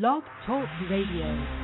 Blog Talk Radio.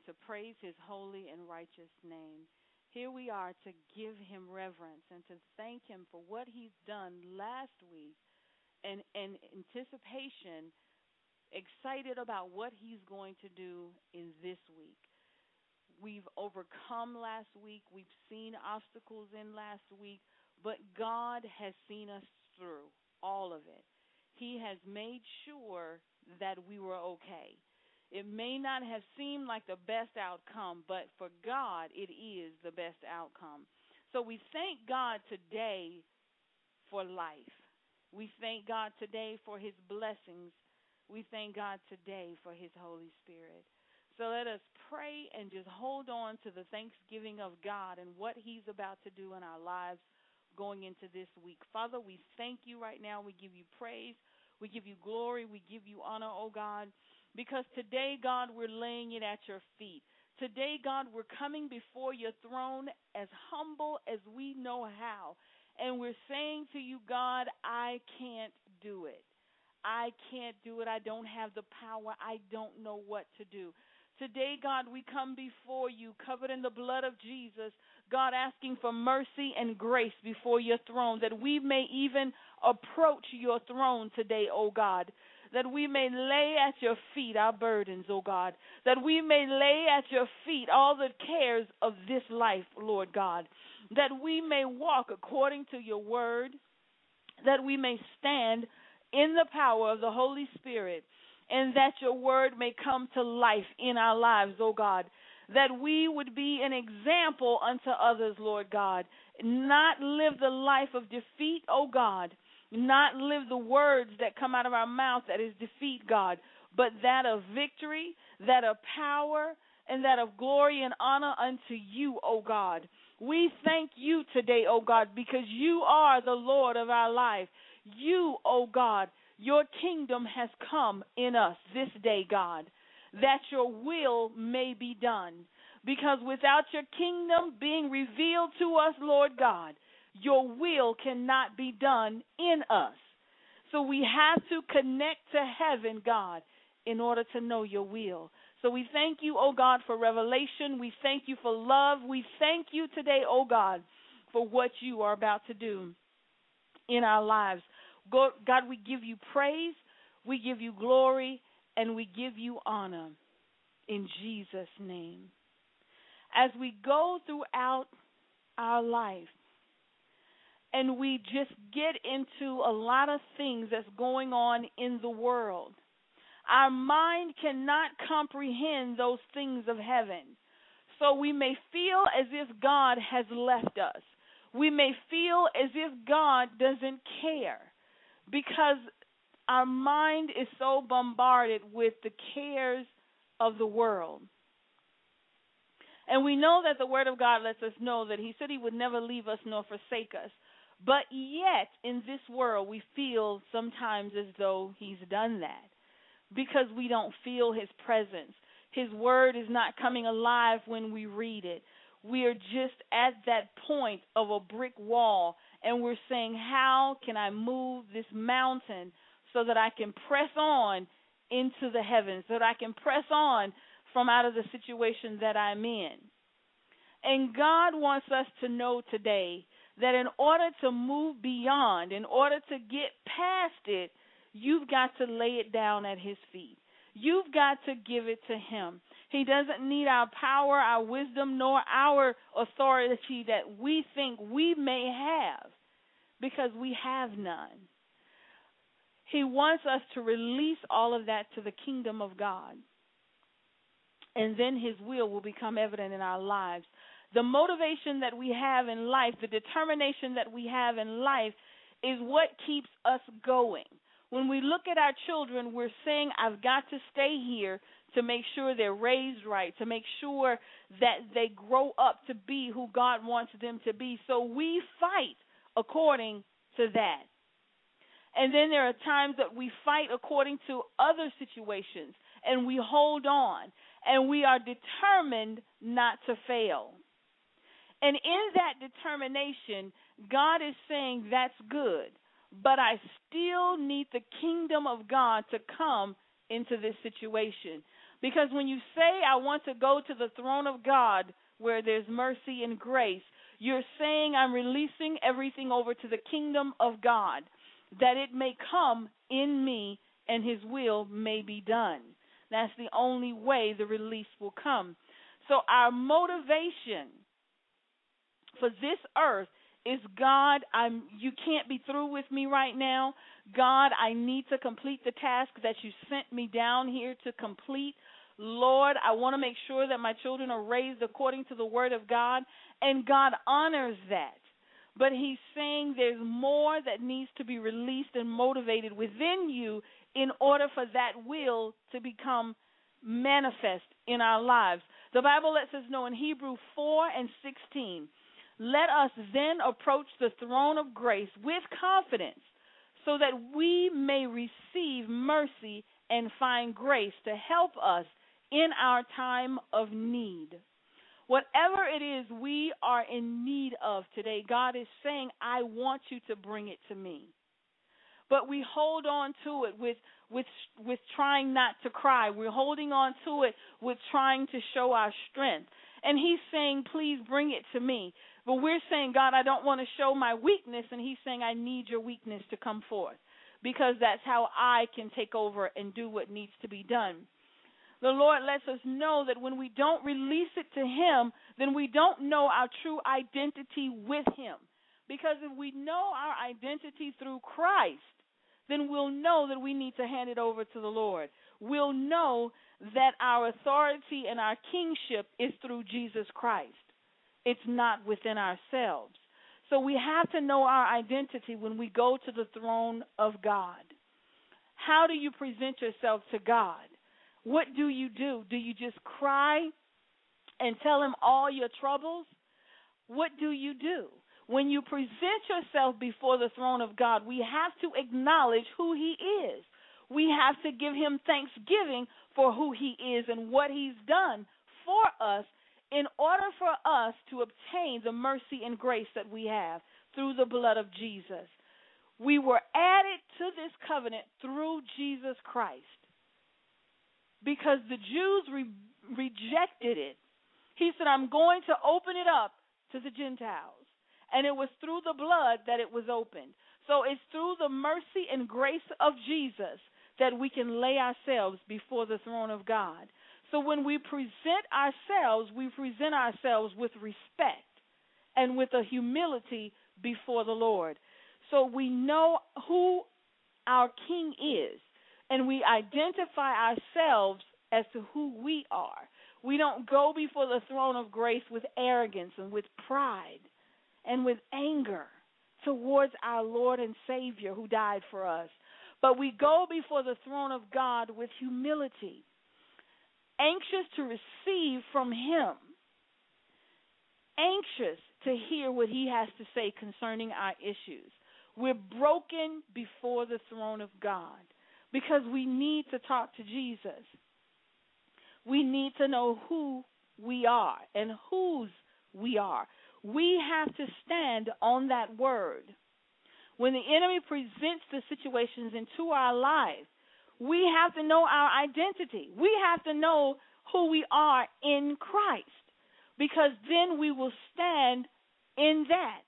And to praise his holy and righteous name. Here we are to give him reverence and to thank him for what he's done last week and in anticipation, excited about what he's going to do in this week. We've overcome last week, we've seen obstacles in last week, but God has seen us through all of it. He has made sure that we were okay. It may not have seemed like the best outcome, but for God, it is the best outcome. So we thank God today for life. We thank God today for his blessings. We thank God today for his Holy Spirit. So let us pray and just hold on to the thanksgiving of God and what he's about to do in our lives going into this week. Father, we thank you right now. We give you praise. We give you glory. We give you honor, oh God, because today, God, we're laying it at your feet. Today, God, we're coming before your throne as humble as we know how. And we're saying to you, God, I can't do it. I can't do it. I don't have the power. I don't know what to do. Today, God, we come before you covered in the blood of Jesus, God, asking for mercy and grace before your throne, that we may even approach your throne today, O God. That we may lay at your feet our burdens, O God. That we may lay at your feet all the cares of this life, Lord God. That we may walk according to your word. That we may stand in the power of the Holy Spirit and that your word may come to life in our lives, O God. That we would be an example unto others, Lord God. Not live the life of defeat, O God. Not live the words that come out of our mouth that is defeat, God, but that of victory, that of power, and that of glory and honor unto you, O God. We thank you today, O God, because you are the Lord of our life. You, O God, your kingdom has come in us this day, God, that your will may be done. Because without your kingdom being revealed to us, Lord God, your will cannot be done in us. So we have to connect to heaven, God, in order to know your will. So we thank you, O oh God, for revelation. We thank you for love. We thank you today, O oh God, for what you are about to do in our lives. God, we give you praise, we give you glory, and we give you honor in Jesus' name. As we go throughout our life and we just get into a lot of things that's going on in the world, our mind cannot comprehend those things of heaven. So we may feel as if God has left us. We may feel as if God doesn't care because our mind is so bombarded with the cares of the world. And we know that the Word of God lets us know that He said He would never leave us nor forsake us. But yet, in this world, we feel sometimes as though He's done that because we don't feel His presence. His Word is not coming alive when we read it. We are just at that point of a brick wall and we're saying, How can I move this mountain so that I can press on into the heavens, so that I can press on from out of the situation that I'm in? And God wants us to know today that in order to move beyond, in order to get past it, you've got to lay it down at His feet. You've got to give it to Him. He doesn't need our power, our wisdom, nor our authority that we think we may have because we have none. He wants us to release all of that to the kingdom of God. And then His will will become evident in our lives. The motivation that we have in life, the determination that we have in life, is what keeps us going. When we look at our children, we're saying, I've got to stay here to make sure they're raised right, to make sure that they grow up to be who God wants them to be. So we fight according to that. And then there are times that we fight according to other situations and we hold on and we are determined not to fail. And in that determination, God is saying that's good. but I still need the kingdom of God to come into this situation. Because when you say, I want to go to the throne of God where there's mercy and grace, you're saying, I'm releasing everything over to the kingdom of God, that it may come in me and his will may be done. That's the only way the release will come. So, our motivation for this earth is God, I'm you can't be through with me right now. God, I need to complete the task that you sent me down here to complete. Lord, I want to make sure that my children are raised according to the word of God, and God honors that. But he's saying there's more that needs to be released and motivated within you in order for that will to become manifest in our lives. The Bible lets us know in Hebrew 4 and 16 let us then approach the throne of grace with confidence so that we may receive mercy and find grace to help us in our time of need. Whatever it is we are in need of today, God is saying, I want you to bring it to me. But we hold on to it with with with trying not to cry. We're holding on to it with trying to show our strength. And he's saying, "Please bring it to me." But we're saying, God, I don't want to show my weakness. And He's saying, I need your weakness to come forth because that's how I can take over and do what needs to be done. The Lord lets us know that when we don't release it to Him, then we don't know our true identity with Him. Because if we know our identity through Christ, then we'll know that we need to hand it over to the Lord. We'll know that our authority and our kingship is through Jesus Christ. It's not within ourselves. So we have to know our identity when we go to the throne of God. How do you present yourself to God? What do you do? Do you just cry and tell him all your troubles? What do you do? When you present yourself before the throne of God, we have to acknowledge who he is. We have to give him thanksgiving for who he is and what he's done for us in order for us to obtain the mercy and grace that we have through the blood of Jesus. We were added to this covenant through Jesus Christ because the Jews re- rejected it. He said, I'm going to open it up to the Gentiles. And it was through the blood that it was opened. So it's through the mercy and grace of Jesus that we can lay ourselves before the throne of God. So when we present ourselves, we present ourselves with respect and with a humility before the Lord. So we know who our King is, and we identify ourselves as to who we are. We don't go before the throne of grace with arrogance and with pride and with anger towards our Lord and Savior who died for us. But we go before the throne of God with humility anxious to receive from Him, anxious to hear what He has to say concerning our issues. We're broken before the throne of God because we need to talk to Jesus. We need to know who we are and whose we are. We have to stand on that word. When the enemy presents the situations into our life, we have to know our identity. We have to know who we are in Christ because then we will stand in that.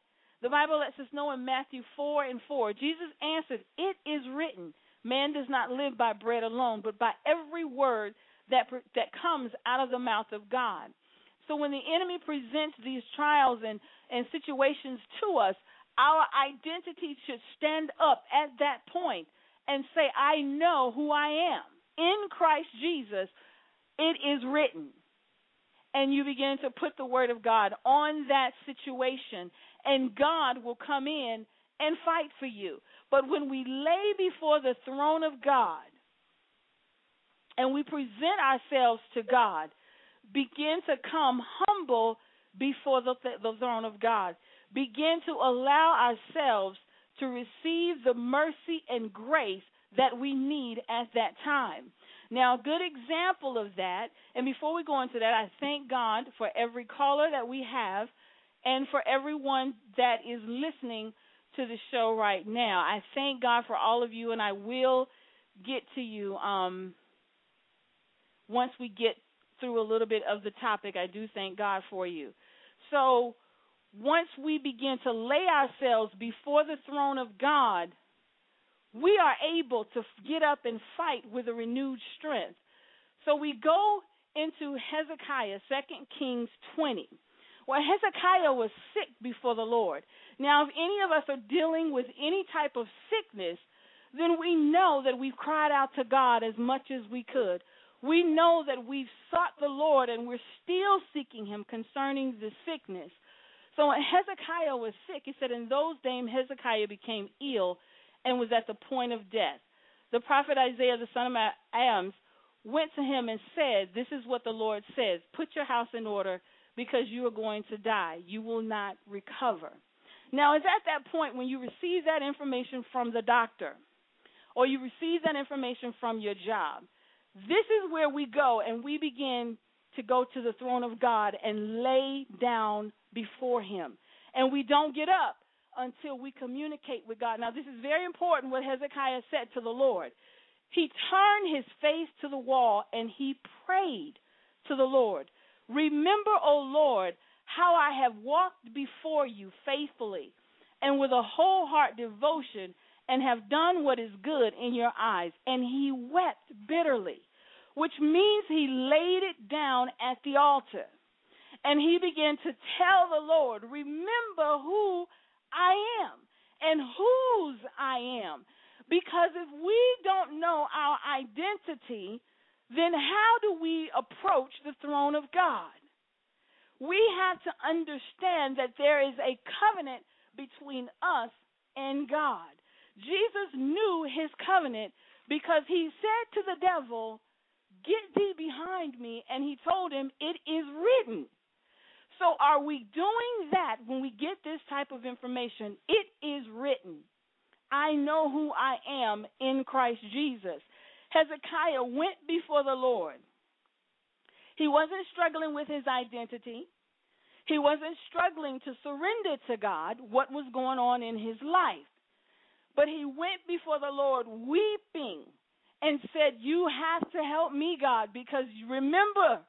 The Bible lets us know in Matthew 4 and 4, Jesus answered, It is written, man does not live by bread alone, but by every word that, that comes out of the mouth of God. So when the enemy presents these trials and, and situations to us, our identity should stand up at that point and say, I know who I am. In Christ Jesus, it is written. And you begin to put the word of God on that situation, and God will come in and fight for you. But when we lay before the throne of God and we present ourselves to God, begin to come humble before the, the throne of God, begin to allow ourselves to receive the mercy and grace that we need at that time. Now, a good example of that, and before we go into that, I thank God for every caller that we have and for everyone that is listening to the show right now. I thank God for all of you, and I will get to you um, once we get through a little bit of the topic. I do thank God for you. So, once we begin to lay ourselves before the throne of God, we are able to get up and fight with a renewed strength. So we go into Hezekiah, 2 Kings 20. Well, Hezekiah was sick before the Lord. Now, if any of us are dealing with any type of sickness, then we know that we've cried out to God as much as we could. We know that we've sought the Lord and we're still seeking Him concerning the sickness. So when Hezekiah was sick, he said, In those days Hezekiah became ill and was at the point of death. The prophet Isaiah, the son of Amos, went to him and said, This is what the Lord says Put your house in order because you are going to die. You will not recover. Now, it's at that point when you receive that information from the doctor or you receive that information from your job. This is where we go and we begin to go to the throne of God and lay down before Him. And we don't get up until we communicate with God. Now, this is very important what Hezekiah said to the Lord. He turned his face to the wall and he prayed to the Lord. Remember, O Lord, how I have walked before you faithfully and with a whole heart devotion and have done what is good in your eyes. And he wept bitterly, which means he laid it down at the altar. And he began to tell the Lord, Remember who I am and whose I am. Because if we don't know our identity, then how do we approach the throne of God? We have to understand that there is a covenant between us and God. Jesus knew his covenant because he said to the devil, Get thee behind me. And he told him, It is written. So, are we doing that when we get this type of information? It is written. I know who I am in Christ Jesus. Hezekiah went before the Lord. He wasn't struggling with his identity. He wasn't struggling to surrender to God what was going on in his life. But he went before the Lord weeping and said, You have to help me, God, because remember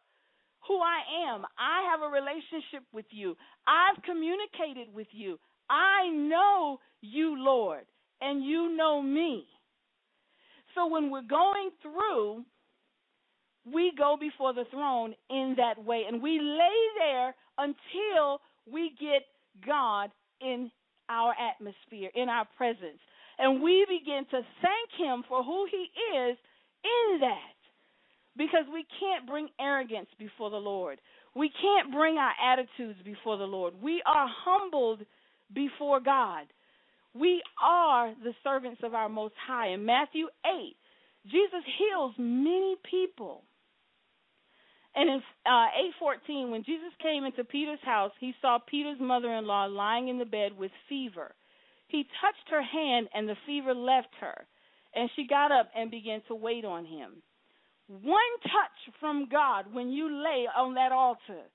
who I am. I have a relationship with you. I've communicated with you. I know you, Lord, and you know me. So when we're going through, we go before the throne in that way, and we lay there until we get God in our atmosphere, in our presence. And we begin to thank Him for who He is in that. Because we can't bring arrogance before the Lord. We can't bring our attitudes before the Lord. We are humbled before God. We are the servants of our Most High. In Matthew 8, Jesus heals many people. And in uh, 8:14, when Jesus came into Peter's house, he saw Peter's mother-in-law lying in the bed with fever. He touched her hand, and the fever left her, and she got up and began to wait on him. One touch from God when you lay on that altar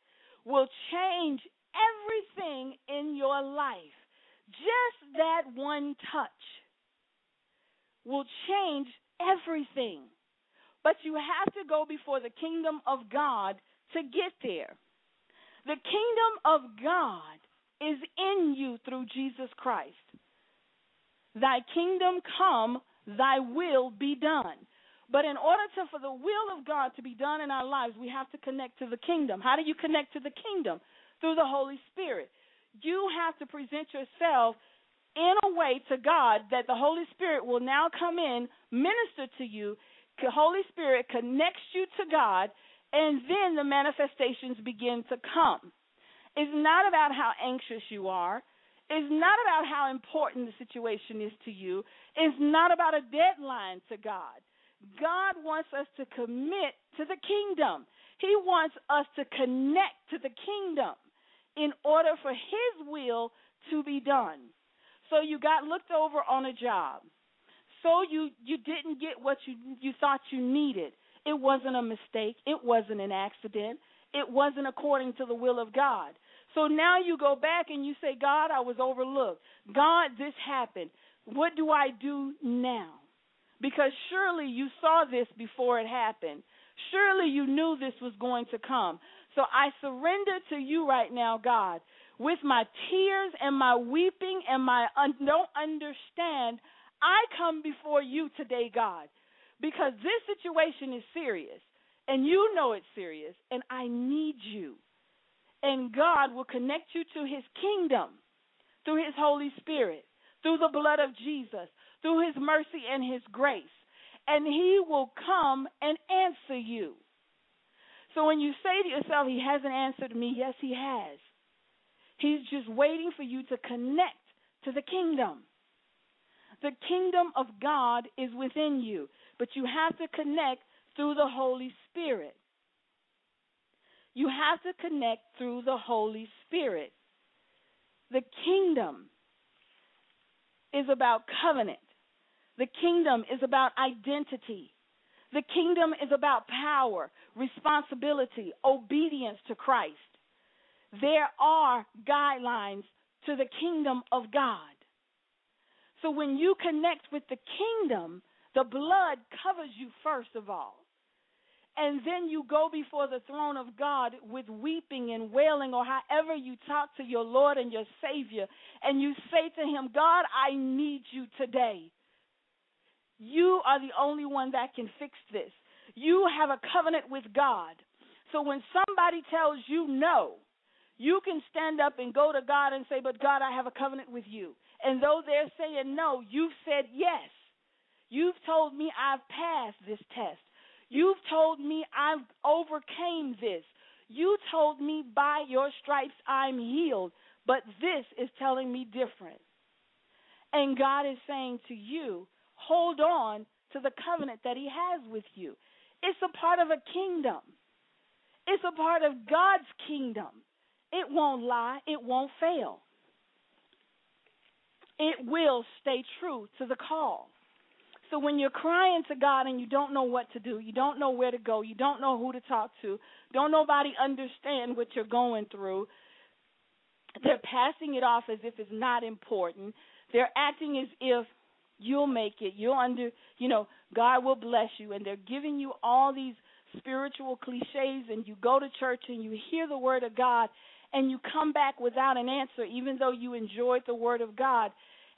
will change everything in your life. Just that one touch will change everything. But you have to go before the kingdom of God to get there. The kingdom of God is in you through Jesus Christ. Thy kingdom come, thy will be done. But in order to, for the will of God to be done in our lives, we have to connect to the kingdom. How do you connect to the kingdom? Through the Holy Spirit. You have to present yourself in a way to God that the Holy Spirit will now come in, minister to you. The Holy Spirit connects you to God, and then the manifestations begin to come. It's not about how anxious you are. It's not about how important the situation is to you. It's not about a deadline to God. God wants us to commit to the kingdom. He wants us to connect to the kingdom in order for His will to be done. So you got looked over on a job. So you you didn't get what you you thought you needed. It wasn't a mistake. It wasn't an accident. It wasn't according to the will of God. So now you go back and you say, God, I was overlooked. God, this happened. What do I do now? Because surely you saw this before it happened. Surely you knew this was going to come. So I surrender to you right now, God, with my tears and my weeping and my un- don't understand. I come before you today, God, because this situation is serious and you know it's serious and I need you. And God will connect you to his kingdom through his Holy Spirit, through the blood of Jesus, through his mercy and his grace. And he will come and answer you. So when you say to yourself, He hasn't answered me, yes, He has. He's just waiting for you to connect to the kingdom. The kingdom of God is within you, but you have to connect through the Holy Spirit. You have to connect through the Holy Spirit. The kingdom is about covenant. The kingdom is about identity. The kingdom is about power, responsibility, obedience to Christ. There are guidelines to the kingdom of God. So when you connect with the kingdom, the blood covers you first of all. And then you go before the throne of God with weeping and wailing, or however you talk to your Lord and your Savior, and you say to Him, God, I need you today. You are the only one that can fix this. You have a covenant with God. So when somebody tells you no, you can stand up and go to God and say, But God, I have a covenant with you. And though they're saying no, you've said yes. You've told me I've passed this test. You've told me I've overcame this. You told me by your stripes I'm healed. But this is telling me different. And God is saying to you, hold on to the covenant that He has with you. It's a part of a kingdom, it's a part of God's kingdom. It won't lie, it won't fail. It will stay true to the call. So when you're crying to God and you don't know what to do, you don't know where to go, you don't know who to talk to, don't nobody understand what you're going through, they're passing it off as if it's not important. They're acting as if you'll make it. You'll under, you know, God will bless you. And they're giving you all these spiritual cliches, and you go to church and you hear the word of God, and you come back without an answer, even though you enjoyed the word of God.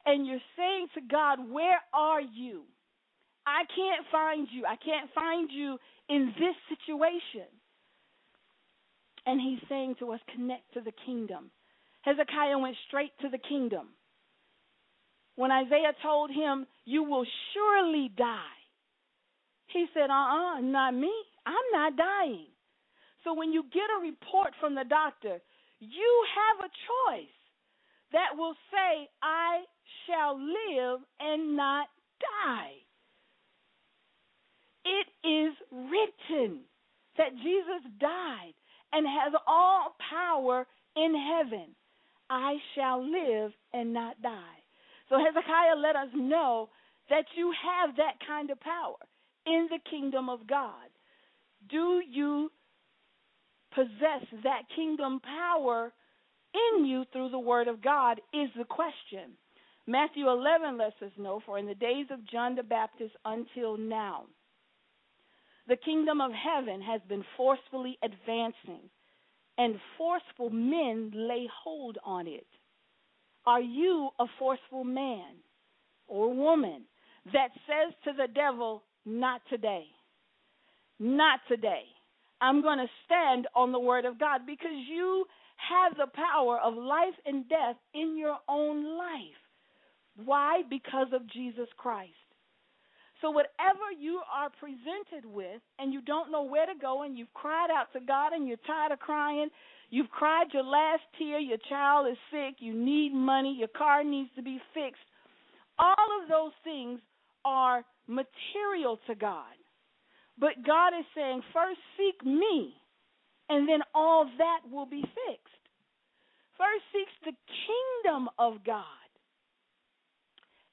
And you're saying to God, Where are you? I can't find you. I can't find you in this situation. And he's saying to us, Connect to the kingdom. Hezekiah went straight to the kingdom. When Isaiah told him, You will surely die, he said, Uh uh-uh, uh, not me. I'm not dying. So when you get a report from the doctor, you have a choice that will say, I shall live and not die. It is written that Jesus died and has all power in heaven. I shall live and not die. So Hezekiah let us know that you have that kind of power in the kingdom of God. Do you possess that kingdom power in you through the word of God? Is the question. Matthew 11 lets us know, for in the days of John the Baptist until now, the kingdom of heaven has been forcefully advancing, and forceful men lay hold on it. Are you a forceful man or woman that says to the devil, Not today? Not today. I'm going to stand on the word of God because you have the power of life and death in your own life. Why? Because of Jesus Christ. So, whatever you are presented with and you don't know where to go, and you've cried out to God and you're tired of crying, You've cried your last tear, your child is sick, you need money, your car needs to be fixed. All of those things are material to God. But God is saying, first seek me, and then all that will be fixed. First seeks the kingdom of God,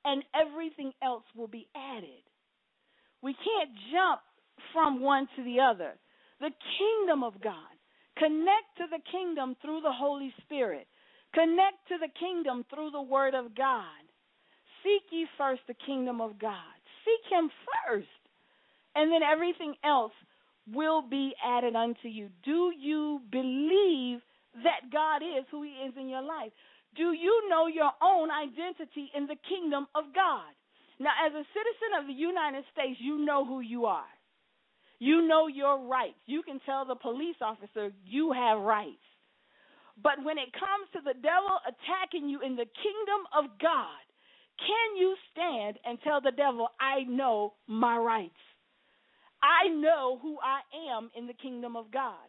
and everything else will be added. We can't jump from one to the other. The kingdom of God Connect to the kingdom through the Holy Spirit. Connect to the kingdom through the Word of God. Seek ye first the kingdom of God. Seek Him first. And then everything else will be added unto you. Do you believe that God is who He is in your life? Do you know your own identity in the kingdom of God? Now, as a citizen of the United States, you know who you are. You know your rights. You can tell the police officer you have rights. But when it comes to the devil attacking you in the kingdom of God, can you stand and tell the devil, I know my rights? I know who I am in the kingdom of God.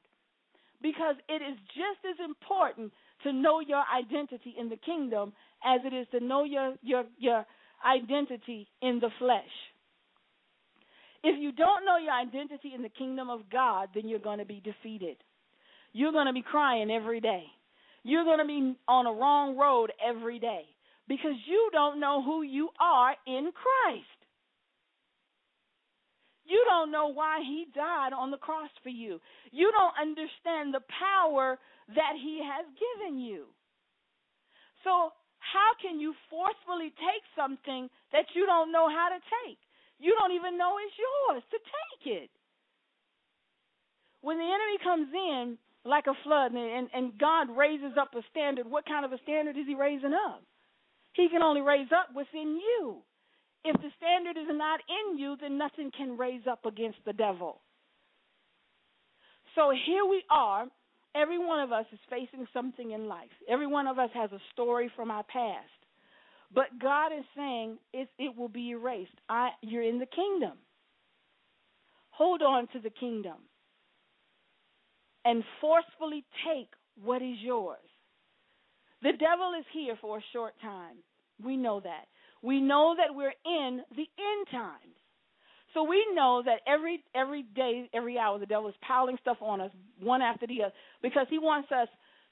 Because it is just as important to know your identity in the kingdom as it is to know your, your, your identity in the flesh. If you don't know your identity in the kingdom of God, then you're going to be defeated. You're going to be crying every day. You're going to be on a wrong road every day because you don't know who you are in Christ. You don't know why he died on the cross for you. You don't understand the power that he has given you. So, how can you forcefully take something that you don't know how to take? You don't even know it's yours to take it. When the enemy comes in like a flood and, and, God raises up a standard, what kind of a standard is he raising up? He can only raise up what's in you. If the standard is not in you, then nothing can raise up against the devil. So here we are. Every one of us is facing something in life. Every one of us has a story from our past. But God is saying it, it will be erased. I, you're in the kingdom. Hold on to the kingdom and forcefully take what is yours. The devil is here for a short time. We know that. We know that we're in the end times. So we know that every every day, every hour, the devil is piling stuff on us, one after the other, because he wants us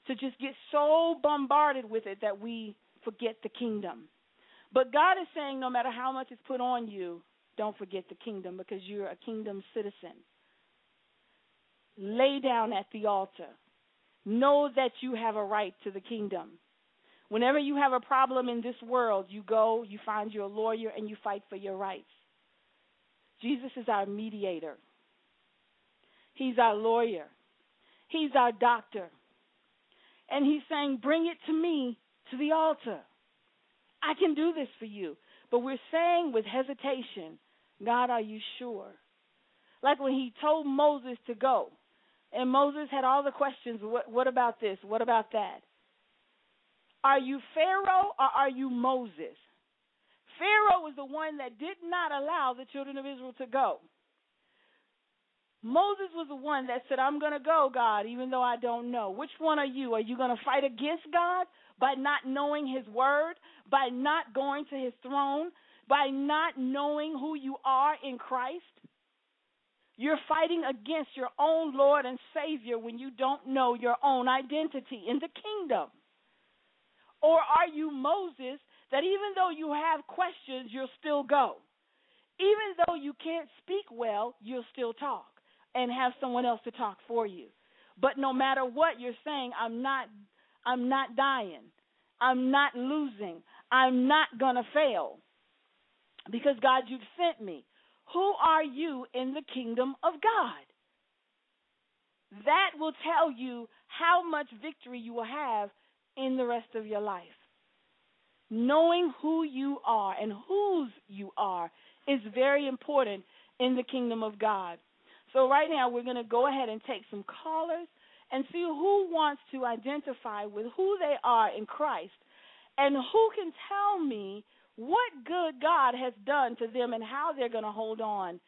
to just get so bombarded with it that we forget the kingdom. But God is saying, no matter how much is put on you, don't forget the kingdom because you're a kingdom citizen. Lay down at the altar. Know that you have a right to the kingdom. Whenever you have a problem in this world, you go, you find your lawyer, and you fight for your rights. Jesus is our mediator. He's our lawyer. He's our doctor. And he's saying, Bring it to me to the altar. I can do this for you. But we're saying with hesitation, God, are you sure? Like when he told Moses to go, and Moses had all the questions what, what about this? What about that? Are you Pharaoh or are you Moses? Pharaoh was the one that did not allow the children of Israel to go. Moses was the one that said, I'm going to go, God, even though I don't know. Which one are you? Are you going to fight against God by not knowing his word, by not going to his throne, by not knowing who you are in Christ? You're fighting against your own Lord and Savior when you don't know your own identity in the kingdom. Or are you Moses that even though you have questions, you'll still go? Even though you can't speak well, you'll still talk and have someone else to talk for you. But no matter what you're saying, I'm not I'm not dying. I'm not losing. I'm not going to fail. Because God, you've sent me. Who are you in the kingdom of God? That will tell you how much victory you will have in the rest of your life. Knowing who you are and whose you are is very important in the kingdom of God. So, right now, we're going to go ahead and take some callers and see who wants to identify with who they are in Christ and who can tell me what good God has done to them and how they're going to hold on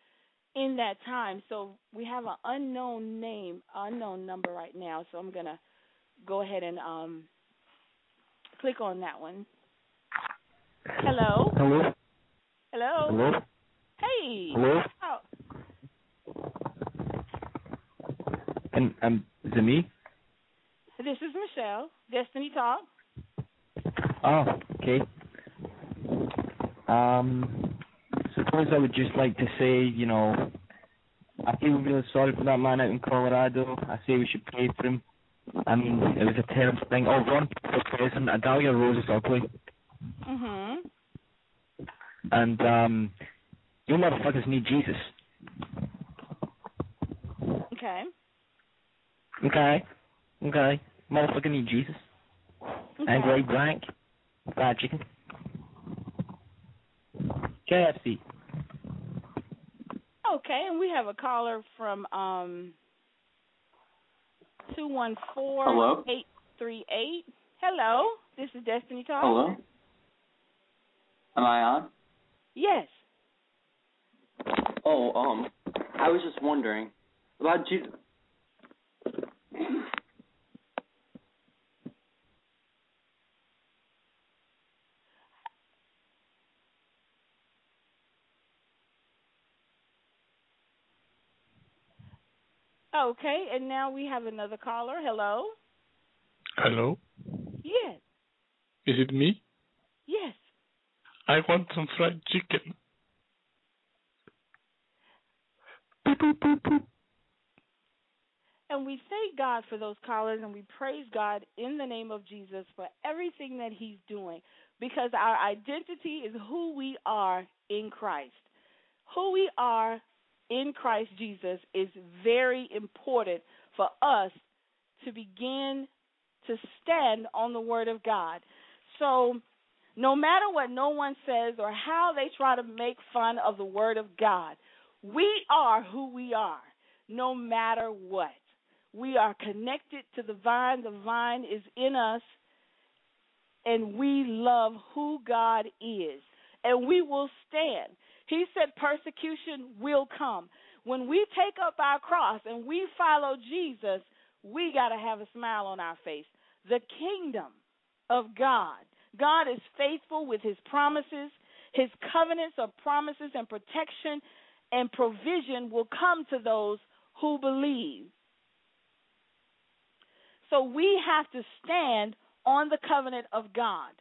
in that time. So we have an unknown name, unknown number right now. So I'm going to go ahead and um, click on that one. Hello. Hello. Hello. Hello. Hey. Hello. Oh, And um, is it me? this is Michelle. Destiny Talk. Oh, okay. Um, suppose I would just like to say, you know, I feel really sorry for that man out in Colorado. I say we should pray for him. I mean, it was a terrible thing. Oh, Ron for president. Adalia Rose is ugly. Mhm. And, um, you motherfuckers need Jesus. Okay. Okay? Okay. Motherfucker need Jesus. Okay. And great blank. Fried chicken. KFC. Okay, and we have a caller from um two one four Hello? eight three eight. Hello, this is Destiny Talk. Hello? Am I on? Yes. Oh, um, I was just wondering about you. Okay, and now we have another caller. Hello. Hello, Yes. is it me? Yes. I want some fried chicken. Boop, boop, boop. And we thank God for those callers and we praise God in the name of Jesus for everything that He's doing because our identity is who we are in Christ. Who we are in Christ Jesus is very important for us to begin to stand on the Word of God. So, no matter what no one says or how they try to make fun of the Word of God, we are who we are, no matter what. We are connected to the vine, the vine is in us, and we love who God is, and we will stand. He said persecution will come. When we take up our cross and we follow Jesus, we got to have a smile on our face. The kingdom of God. God is faithful with his promises. His covenants of promises and protection and provision will come to those who believe. So we have to stand on the covenant of God.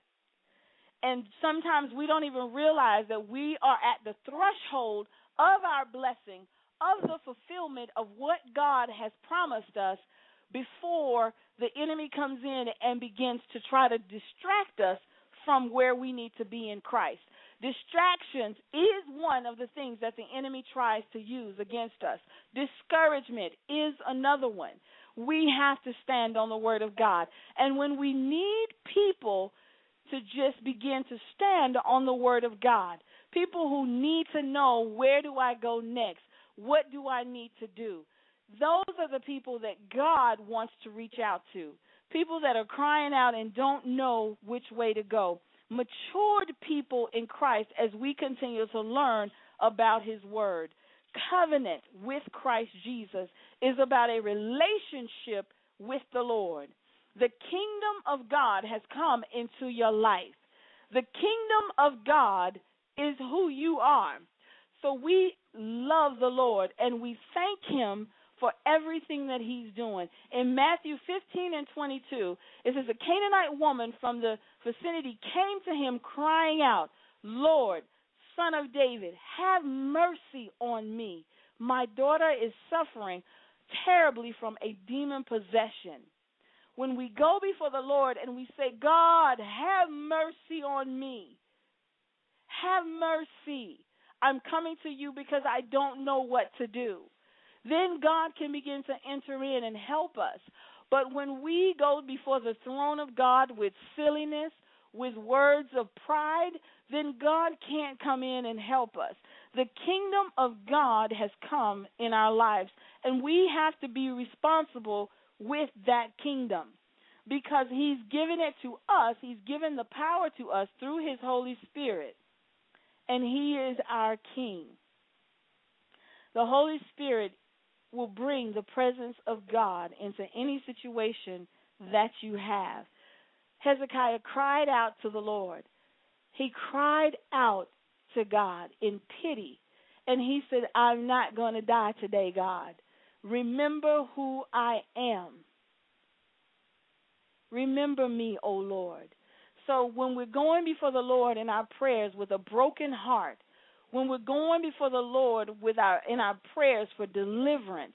And sometimes we don't even realize that we are at the threshold of our blessing, of the fulfillment of what God has promised us before the enemy comes in and begins to try to distract us from where we need to be in Christ. Distractions is one of the things that the enemy tries to use against us. Discouragement is another one. We have to stand on the word of God. And when we need people to just begin to stand on the word of God, people who need to know where do I go next? What do I need to do? Those are the people that God wants to reach out to. People that are crying out and don't know which way to go. Matured people in Christ as we continue to learn about His Word. Covenant with Christ Jesus is about a relationship with the Lord. The kingdom of God has come into your life. The kingdom of God is who you are. So we love the Lord and we thank Him for everything that he's doing. In Matthew 15 and 22, it says, A Canaanite woman from the vicinity came to him crying out, Lord, son of David, have mercy on me. My daughter is suffering terribly from a demon possession. When we go before the Lord and we say, God, have mercy on me, have mercy. I'm coming to you because I don't know what to do then God can begin to enter in and help us. But when we go before the throne of God with silliness, with words of pride, then God can't come in and help us. The kingdom of God has come in our lives, and we have to be responsible with that kingdom because He's given it to us. He's given the power to us through His Holy Spirit, and He is our King. The Holy Spirit will bring the presence of God into any situation that you have. Hezekiah cried out to the Lord. He cried out to God in pity. And he said, I'm not going to die today, God. Remember who I am. Remember me, O Lord. So when we're going before the Lord in our prayers with a broken heart, when we're going before the Lord with our in our prayers for deliverance,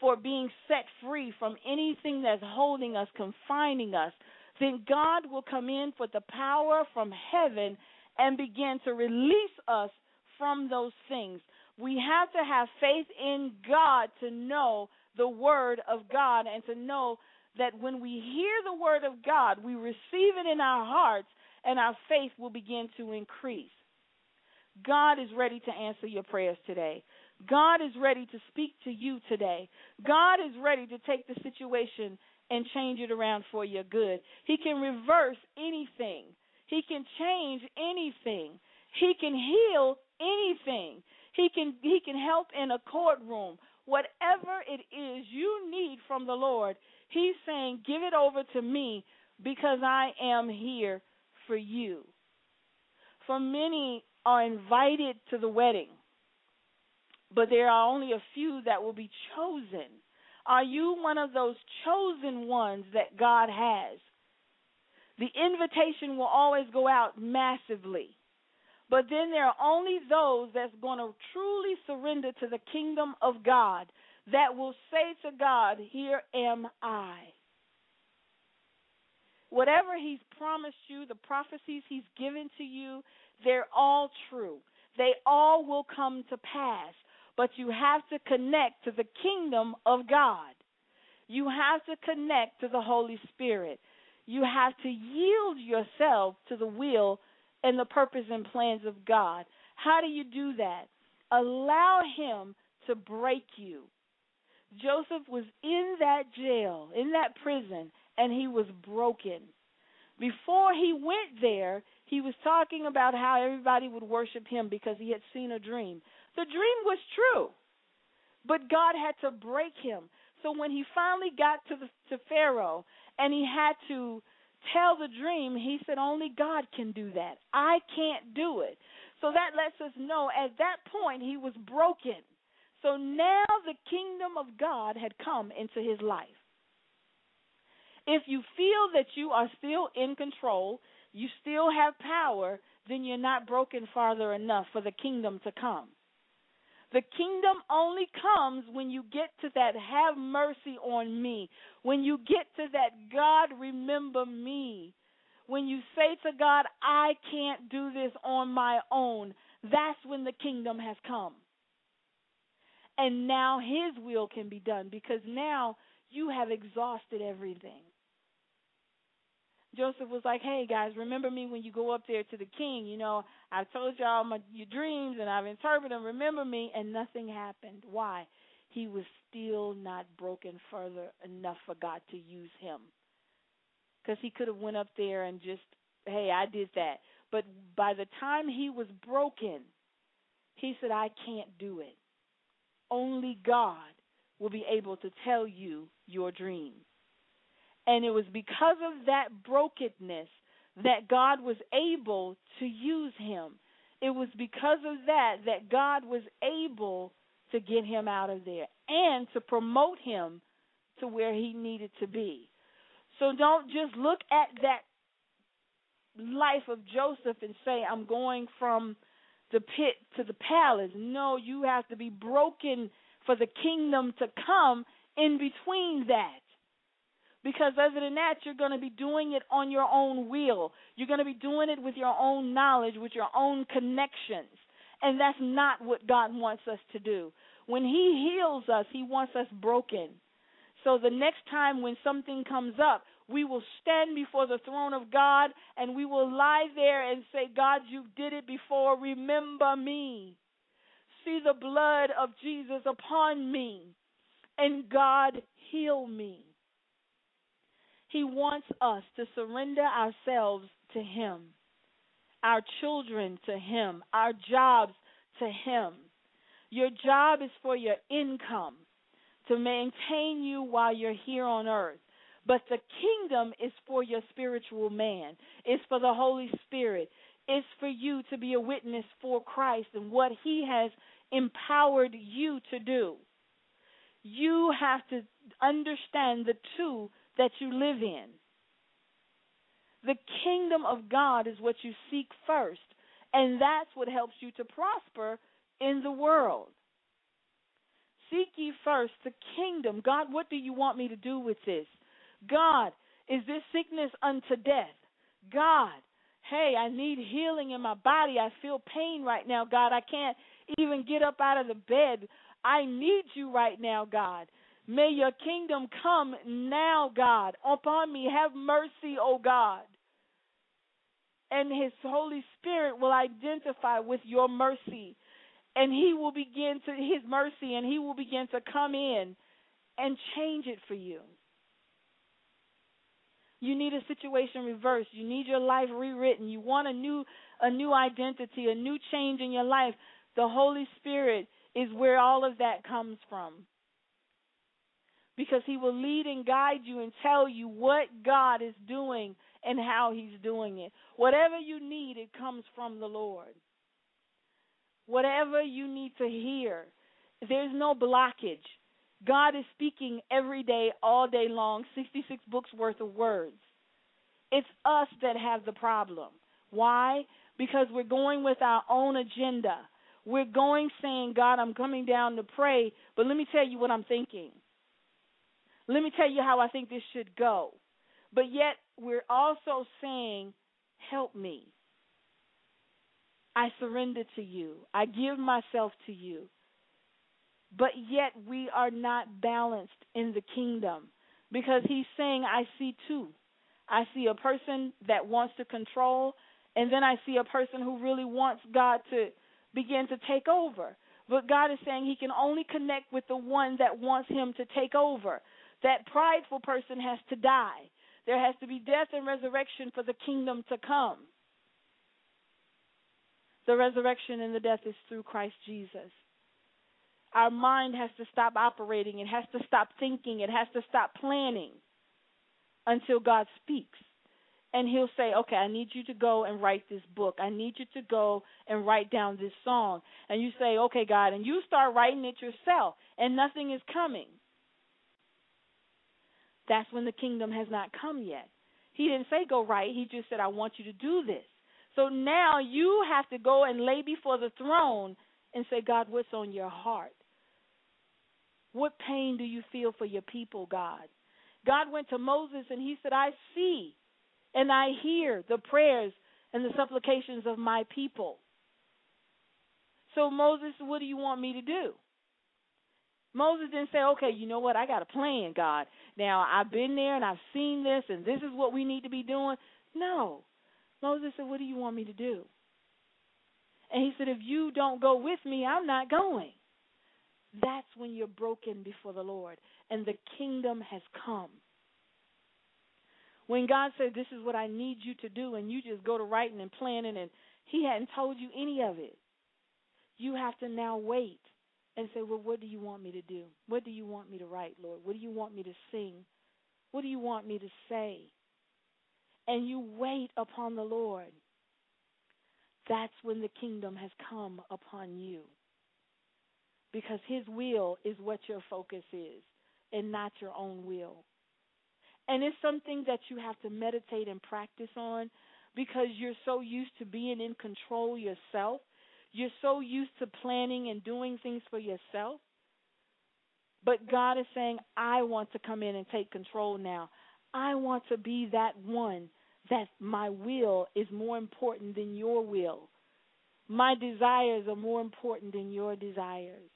for being set free from anything that's holding us, confining us, then God will come in with the power from heaven and begin to release us from those things. We have to have faith in God to know the word of God and to know that when we hear the word of God, we receive it in our hearts and our faith will begin to increase. God is ready to answer your prayers today. God is ready to speak to you today. God is ready to take the situation and change it around for your good. He can reverse anything. He can change anything. He can heal anything. He can he can help in a courtroom. Whatever it is you need from the Lord, he's saying, "Give it over to me because I am here for you." For many are invited to the wedding, but there are only a few that will be chosen. Are you one of those chosen ones that God has? The invitation will always go out massively. But then there are only those that's going to truly surrender to the kingdom of God that will say to God, Here am I. Whatever He's promised you, the prophecies He's given to you, they're all true. They all will come to pass. But you have to connect to the kingdom of God. You have to connect to the Holy Spirit. You have to yield yourself to the will and the purpose and plans of God. How do you do that? Allow Him to break you. Joseph was in that jail, in that prison, and he was broken. Before he went there, he was talking about how everybody would worship him because he had seen a dream. The dream was true, but God had to break him. So when he finally got to the to Pharaoh and he had to tell the dream, he said only God can do that. I can't do it. So that lets us know at that point he was broken. So now the kingdom of God had come into his life. If you feel that you are still in control, you still have power, then you're not broken farther enough for the kingdom to come. The kingdom only comes when you get to that have mercy on me. When you get to that God remember me. When you say to God, I can't do this on my own. That's when the kingdom has come. And now his will can be done because now you have exhausted everything. Joseph was like, "Hey guys, remember me when you go up there to the king. You know, I've told y'all my your dreams and I've interpreted them. Remember me." And nothing happened. Why? He was still not broken further enough for God to use him. Because he could have went up there and just, "Hey, I did that." But by the time he was broken, he said, "I can't do it. Only God will be able to tell you your dream." And it was because of that brokenness that God was able to use him. It was because of that that God was able to get him out of there and to promote him to where he needed to be. So don't just look at that life of Joseph and say, I'm going from the pit to the palace. No, you have to be broken for the kingdom to come in between that. Because other than that, you're going to be doing it on your own will. You're going to be doing it with your own knowledge, with your own connections. And that's not what God wants us to do. When He heals us, He wants us broken. So the next time when something comes up, we will stand before the throne of God and we will lie there and say, God, you did it before. Remember me. See the blood of Jesus upon me. And God, heal me. He wants us to surrender ourselves to Him, our children to Him, our jobs to Him. Your job is for your income, to maintain you while you're here on earth. But the kingdom is for your spiritual man, it's for the Holy Spirit, it's for you to be a witness for Christ and what He has empowered you to do. You have to understand the two that you live in. The kingdom of God is what you seek first, And that's what helps you to prosper in the world. Seek ye first the kingdom. God, what do you want me to do with this? God, is this sickness unto death? God, hey, I need healing in my body. I feel pain right now, God. I can't even get up out of the bed. I need you right now, God. May your kingdom come now, God, upon me. Have mercy, O God. And his Holy Spirit will identify with your mercy. And he will begin to, his mercy, and he will begin to come in and change it for you. You need a situation reversed. You need your life rewritten. You want a new a new identity, a new change in your life. The Holy Spirit is where all of that comes from. Because he will lead and guide you and tell you what God is doing and how he's doing it. Whatever you need, it comes from the Lord. Whatever you need to hear, there's no blockage. God is speaking every day, all day long, 66 books worth of words. It's us that have the problem. Why? Because we're going with our own agenda. We're going saying, God, I'm coming down to pray, but let me tell you what I'm thinking. Let me tell you how I think this should go. But yet, we're also saying, Help me. I surrender to you. I give myself to you but yet we are not balanced in the kingdom because he's saying, I see two. I see a person that wants to control, and then I see a person who really wants God to begin to take over. But God is saying he can only connect with the one that wants him to take over. That prideful person has to die. There has to be death and resurrection for the kingdom to come. The resurrection and the death is through Christ Jesus our mind has to stop operating. It has to stop thinking. It has to stop planning until God speaks. And He'll say, Okay, I need you to go and write this book. I need you to go and write down this song. And you say, Okay, God. And you start writing it yourself, and nothing is coming. That's when the kingdom has not come yet. He didn't say go write, He just said, I want you to do this. So now you have to go and lay before the throne and say, God, what's on your heart? What pain do you feel for your people, God? God went to Moses and he said, I see and I hear the prayers and the supplications of my people. So, Moses, what do you want me to do? Moses didn't say, okay, you know what? I got a plan, God. Now, I've been there and I've seen this and this is what we need to be doing. No. Moses said, what do you want me to do? And he said, if you don't go with me, I'm not going. That's when you're broken before the Lord and the kingdom has come. When God said, This is what I need you to do, and you just go to writing and planning, and He hadn't told you any of it, you have to now wait and say, Well, what do you want me to do? What do you want me to write, Lord? What do you want me to sing? What do you want me to say? And you wait upon the Lord. That's when the kingdom has come upon you because His will is what your focus is and not your own will. And it's something that you have to meditate and practice on because you're so used to being in control yourself. You're so used to planning and doing things for yourself. But God is saying, I want to come in and take control now. I want to be that one that my will is more important than your will. My desires are more important than your desires.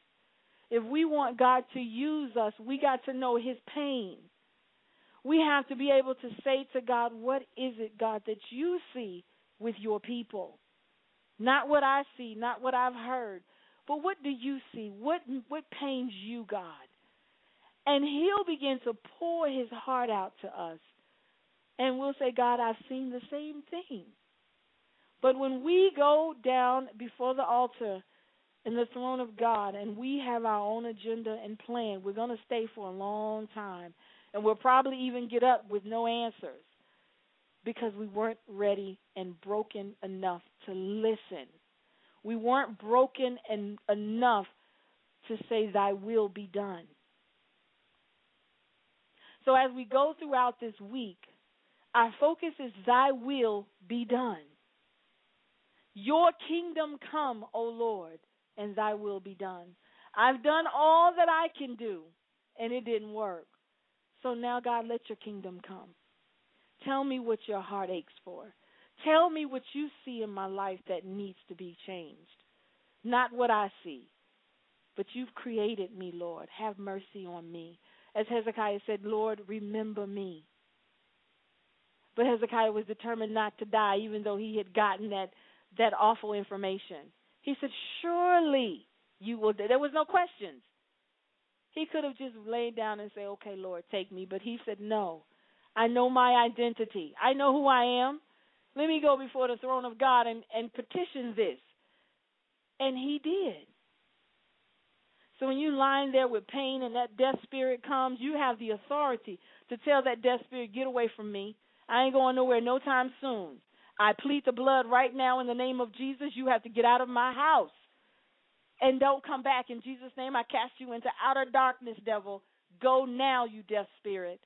If we want God to use us, we got to know his pain. We have to be able to say to God, What is it, God, that you see with your people? Not what I see, not what I've heard, but what do you see? What what pains you, God? And he'll begin to pour his heart out to us. And we'll say, God, I've seen the same thing. But when we go down before the altar in the throne of God and we have our own agenda and plan, we're going to stay for a long time. And we'll probably even get up with no answers because we weren't ready and broken enough to listen. We weren't broken and enough to say, Thy will be done. So as we go throughout this week, our focus is Thy will be done. Your kingdom come, O Lord, and thy will be done. I've done all that I can do, and it didn't work. So now, God, let your kingdom come. Tell me what your heart aches for. Tell me what you see in my life that needs to be changed. Not what I see, but you've created me, Lord. Have mercy on me. As Hezekiah said, Lord, remember me. But Hezekiah was determined not to die, even though he had gotten that, that awful information. He said, Surely you will. There was no questions. He could have just laid down and said, Okay, Lord, take me. But he said, No. I know my identity. I know who I am. Let me go before the throne of God and, and petition this. And he did. So when you lying there with pain and that death spirit comes, you have the authority to tell that death spirit, get away from me. I ain't going nowhere no time soon. I plead the blood right now in the name of Jesus. You have to get out of my house. And don't come back. In Jesus' name, I cast you into outer darkness, devil. Go now, you death spirit.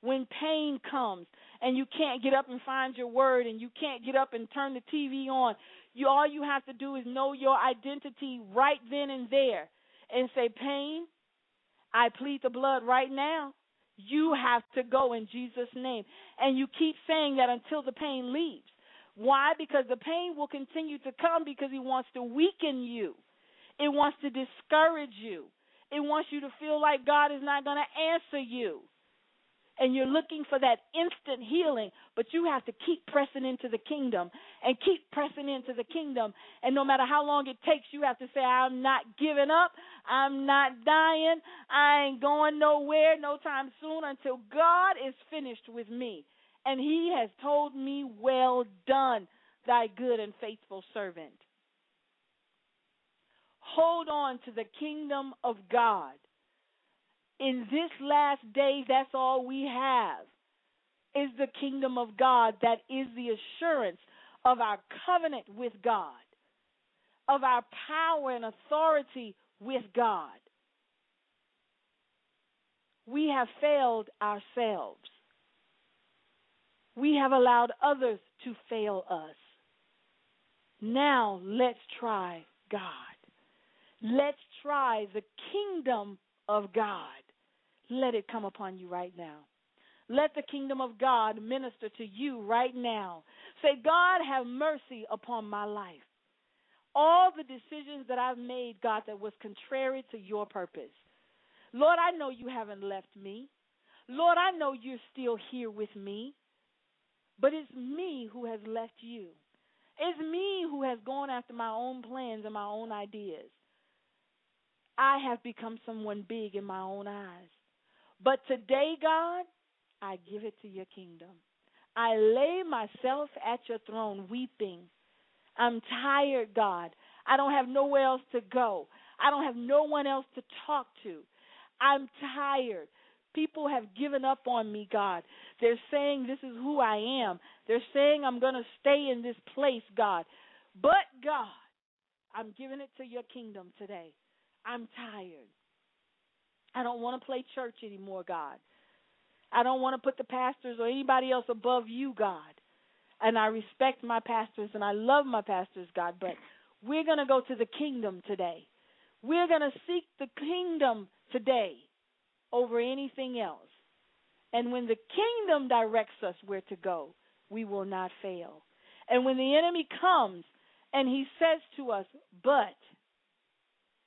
When pain comes and you can't get up and find your word and you can't get up and turn the TV on, you all you have to do is know your identity right then and there and say, Pain, I plead the blood right now. You have to go in Jesus' name. And you keep saying that until the pain leaves. Why? Because the pain will continue to come because he wants to weaken you. It wants to discourage you. It wants you to feel like God is not going to answer you and you're looking for that instant healing, but you have to keep pressing into the kingdom and keep pressing into the kingdom. And no matter how long it takes, you have to say, I'm not giving up. I'm not dying. I ain't going nowhere no time soon until God is finished with me. And He has told me, Well done, thy good and faithful servant. Hold on to the kingdom of God in this last day, that's all we have is the kingdom of God that is the assurance of our covenant with God, of our power and authority with God. We have failed ourselves. We have allowed others to fail us. Now let's try God. Let's try the kingdom of God. Let it come upon you right now. Let the kingdom of God minister to you right now. Say, God, have mercy upon my life. All the decisions that I've made, God, that was contrary to your purpose. Lord, I know you haven't left me. Lord, I know you're still here with me. But it's me who has left you. It's me who has gone after my own plans and my own ideas. I have become someone big in my own eyes. But today, God, I give it to your kingdom. I lay myself at your throne weeping. I'm tired, God. I don't have nowhere else to go. I don't have no one else to talk to. I'm tired. People have given up on me, God. They're saying this is who I am. They're saying I'm going to stay in this place, God. But, God, I'm giving it to your kingdom today. I'm tired. I don't want to play church anymore, God. I don't want to put the pastors or anybody else above you, God. And I respect my pastors and I love my pastors, God, but we're going to go to the kingdom today. We're going to seek the kingdom today over anything else. And when the kingdom directs us where to go, we will not fail. And when the enemy comes and he says to us, But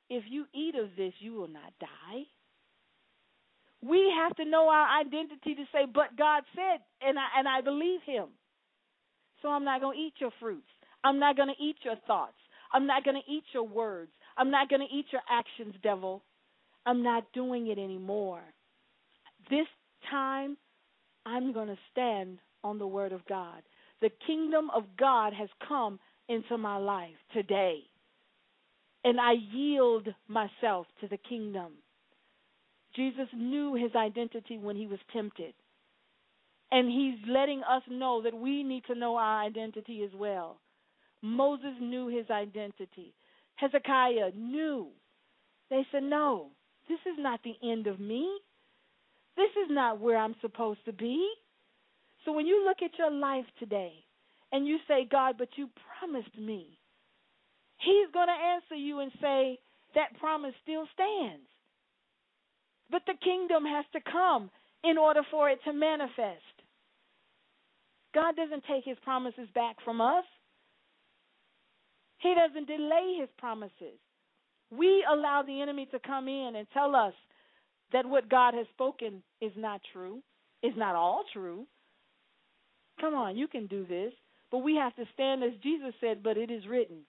if you eat of this, you will not die. We have to know our identity to say, but God said, and I and I believe him. So I'm not going to eat your fruits. I'm not going to eat your thoughts. I'm not going to eat your words. I'm not going to eat your actions, devil. I'm not doing it anymore. This time, I'm going to stand on the word of God. The kingdom of God has come into my life today. And I yield myself to the kingdom. Jesus knew his identity when he was tempted. And he's letting us know that we need to know our identity as well. Moses knew his identity. Hezekiah knew. They said, No, this is not the end of me. This is not where I'm supposed to be. So when you look at your life today and you say, God, but you promised me. He's going to answer you and say, That promise still stands. But the kingdom has to come in order for it to manifest. God doesn't take his promises back from us. He doesn't delay his promises. We allow the enemy to come in and tell us that what God has spoken is not true, is not all true. Come on, you can do this. But we have to stand as Jesus said, but it is written.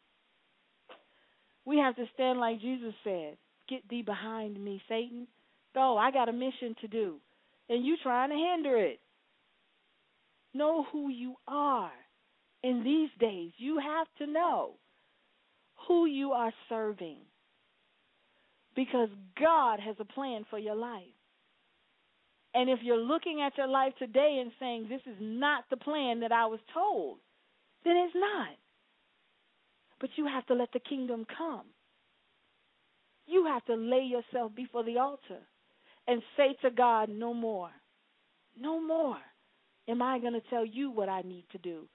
We have to stand like Jesus said, Get thee behind me, Satan. Go, I got a mission to do. And you trying to hinder it. Know who you are. In these days, you have to know who you are serving. Because God has a plan for your life. And if you're looking at your life today and saying, This is not the plan that I was told, then it's not. But you have to let the kingdom come. You have to lay yourself before the altar and say to God, No more. No more am I going to tell you what I need to do.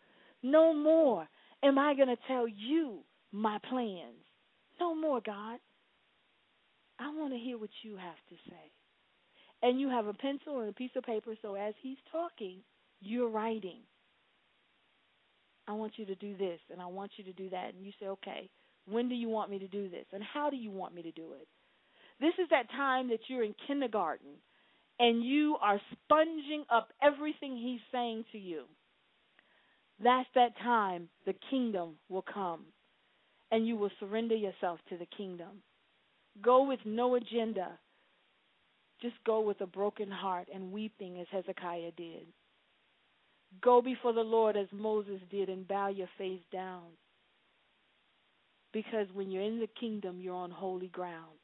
No more am I going to tell you my plans. No more, God. I want to hear what you have to say. And you have a pencil and a piece of paper, so as he's talking, you're writing. I want you to do this, and I want you to do that. And you say, okay, when do you want me to do this? And how do you want me to do it? This is that time that you're in kindergarten and you are sponging up everything he's saying to you. That's that time the kingdom will come and you will surrender yourself to the kingdom. Go with no agenda. Just go with a broken heart and weeping as Hezekiah did. Go before the Lord as Moses did and bow your face down. Because when you're in the kingdom, you're on holy ground.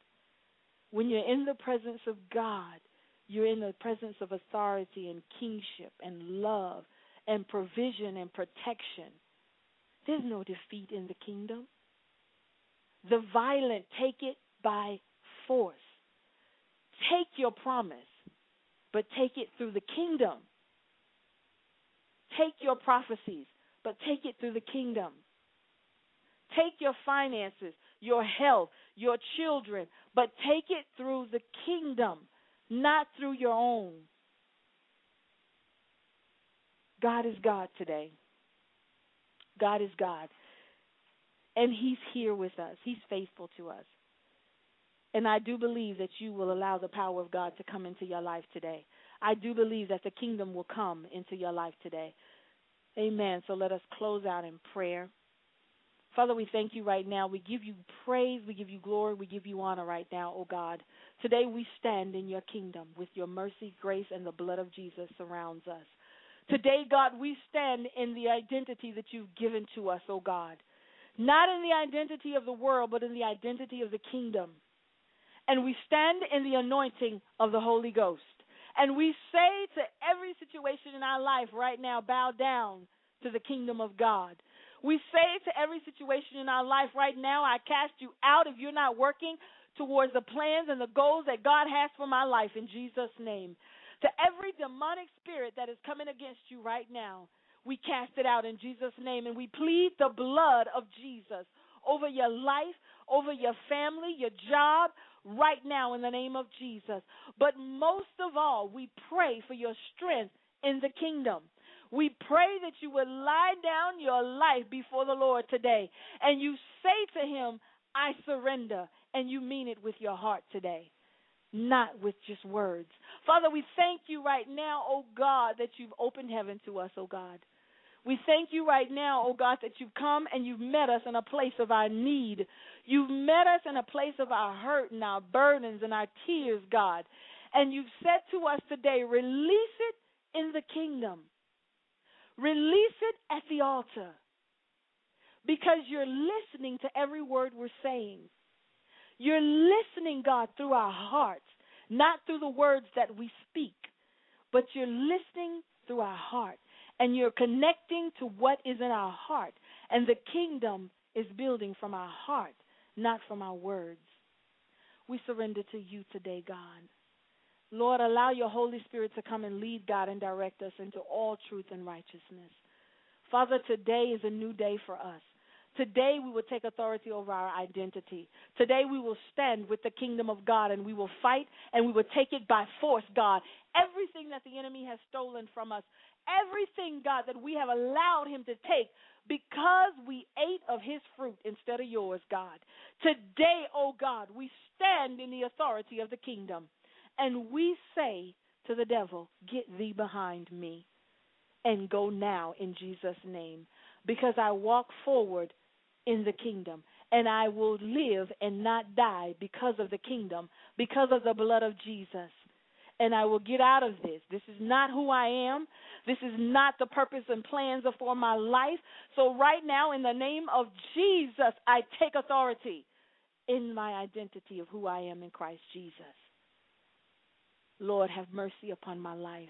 When you're in the presence of God, you're in the presence of authority and kingship and love and provision and protection. There's no defeat in the kingdom. The violent take it by force. Take your promise, but take it through the kingdom. Take your prophecies, but take it through the kingdom. Take your finances, your health, your children, but take it through the kingdom, not through your own. God is God today. God is God. And He's here with us, He's faithful to us. And I do believe that you will allow the power of God to come into your life today. I do believe that the kingdom will come into your life today. Amen. So let us close out in prayer. Father, we thank you right now. We give you praise, we give you glory, we give you honor right now, oh God. Today we stand in your kingdom with your mercy, grace, and the blood of Jesus surrounds us. Today, God, we stand in the identity that you've given to us, oh God. Not in the identity of the world, but in the identity of the kingdom. And we stand in the anointing of the Holy Ghost. And we say to every situation in our life right now, bow down to the kingdom of God. We say to every situation in our life right now, I cast you out if you're not working towards the plans and the goals that God has for my life in Jesus' name. To every demonic spirit that is coming against you right now, we cast it out in Jesus' name and we plead the blood of Jesus over your life, over your family, your job, right now in the name of Jesus. But most of all, we pray for your strength in the kingdom. We pray that you would lie down your life before the Lord today and you say to him, I surrender, and you mean it with your heart today not with just words. Father, we thank you right now, oh God, that you've opened heaven to us, oh God. We thank you right now, oh God, that you've come and you've met us in a place of our need. You've met us in a place of our hurt and our burdens and our tears, God. And you've said to us today, release it in the kingdom. Release it at the altar. Because you're listening to every word we're saying. You're listening, God, through our hearts, not through the words that we speak, but you're listening through our heart. And you're connecting to what is in our heart. And the kingdom is building from our heart, not from our words. We surrender to you today, God. Lord, allow your Holy Spirit to come and lead, God, and direct us into all truth and righteousness. Father, today is a new day for us. Today we will take authority over our identity. Today we will stand with the kingdom of God and we will fight and we will take it by force, God. Everything that the enemy has stolen from us, everything, God, that we have allowed him to take because we ate of his fruit instead of yours, God. Today, oh God, we stand in the authority of the kingdom and we say to the devil, Get thee behind me and go now in Jesus' name because I walk forward in the kingdom. And I will live and not die because of the kingdom, because of the blood of Jesus. And I will get out of this. This is not who I am. This is not the purpose and plans for my life. So, right now, in the name of Jesus, I take authority in my identity of who I am in Christ Jesus. Lord, have mercy upon my life.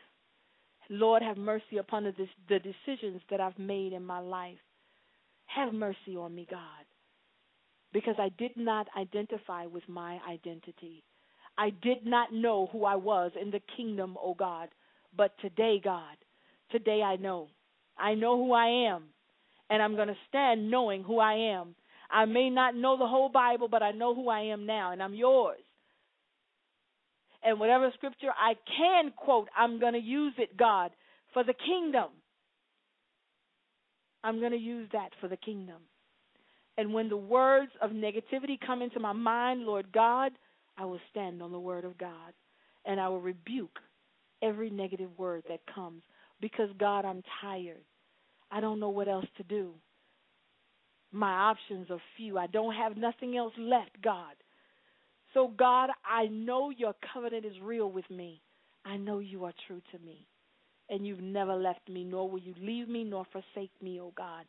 Lord, have mercy upon the, the decisions that I've made in my life. Have mercy on me, God, because I did not identify with my identity. I did not know who I was in the kingdom, oh God. But today, God, today I know. I know who I am, and I'm going to stand knowing who I am. I may not know the whole Bible, but I know who I am now, and I'm yours. And whatever scripture I can quote, I'm going to use it, God, for the kingdom. I'm going to use that for the kingdom. And when the words of negativity come into my mind, Lord God, I will stand on the word of God and I will rebuke every negative word that comes because, God, I'm tired. I don't know what else to do. My options are few. I don't have nothing else left, God. So, God, I know your covenant is real with me. I know you are true to me and you've never left me, nor will you leave me nor forsake me, O God.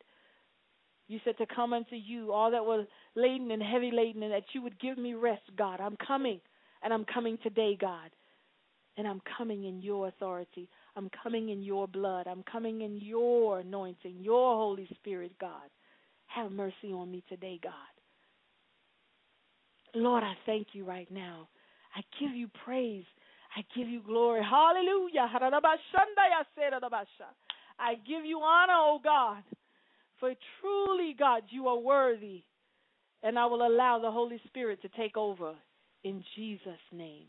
You said to come unto you, all that was laden and heavy laden, and that you would give me rest, God. I'm coming, and I'm coming today, God. And I'm coming in your authority. I'm coming in your blood. I'm coming in your anointing, your Holy Spirit, God. Have mercy on me today, God. Lord, I thank you right now. I give you praise I give you glory. Hallelujah. I give you honor, O God. For truly, God, you are worthy. And I will allow the Holy Spirit to take over in Jesus' name.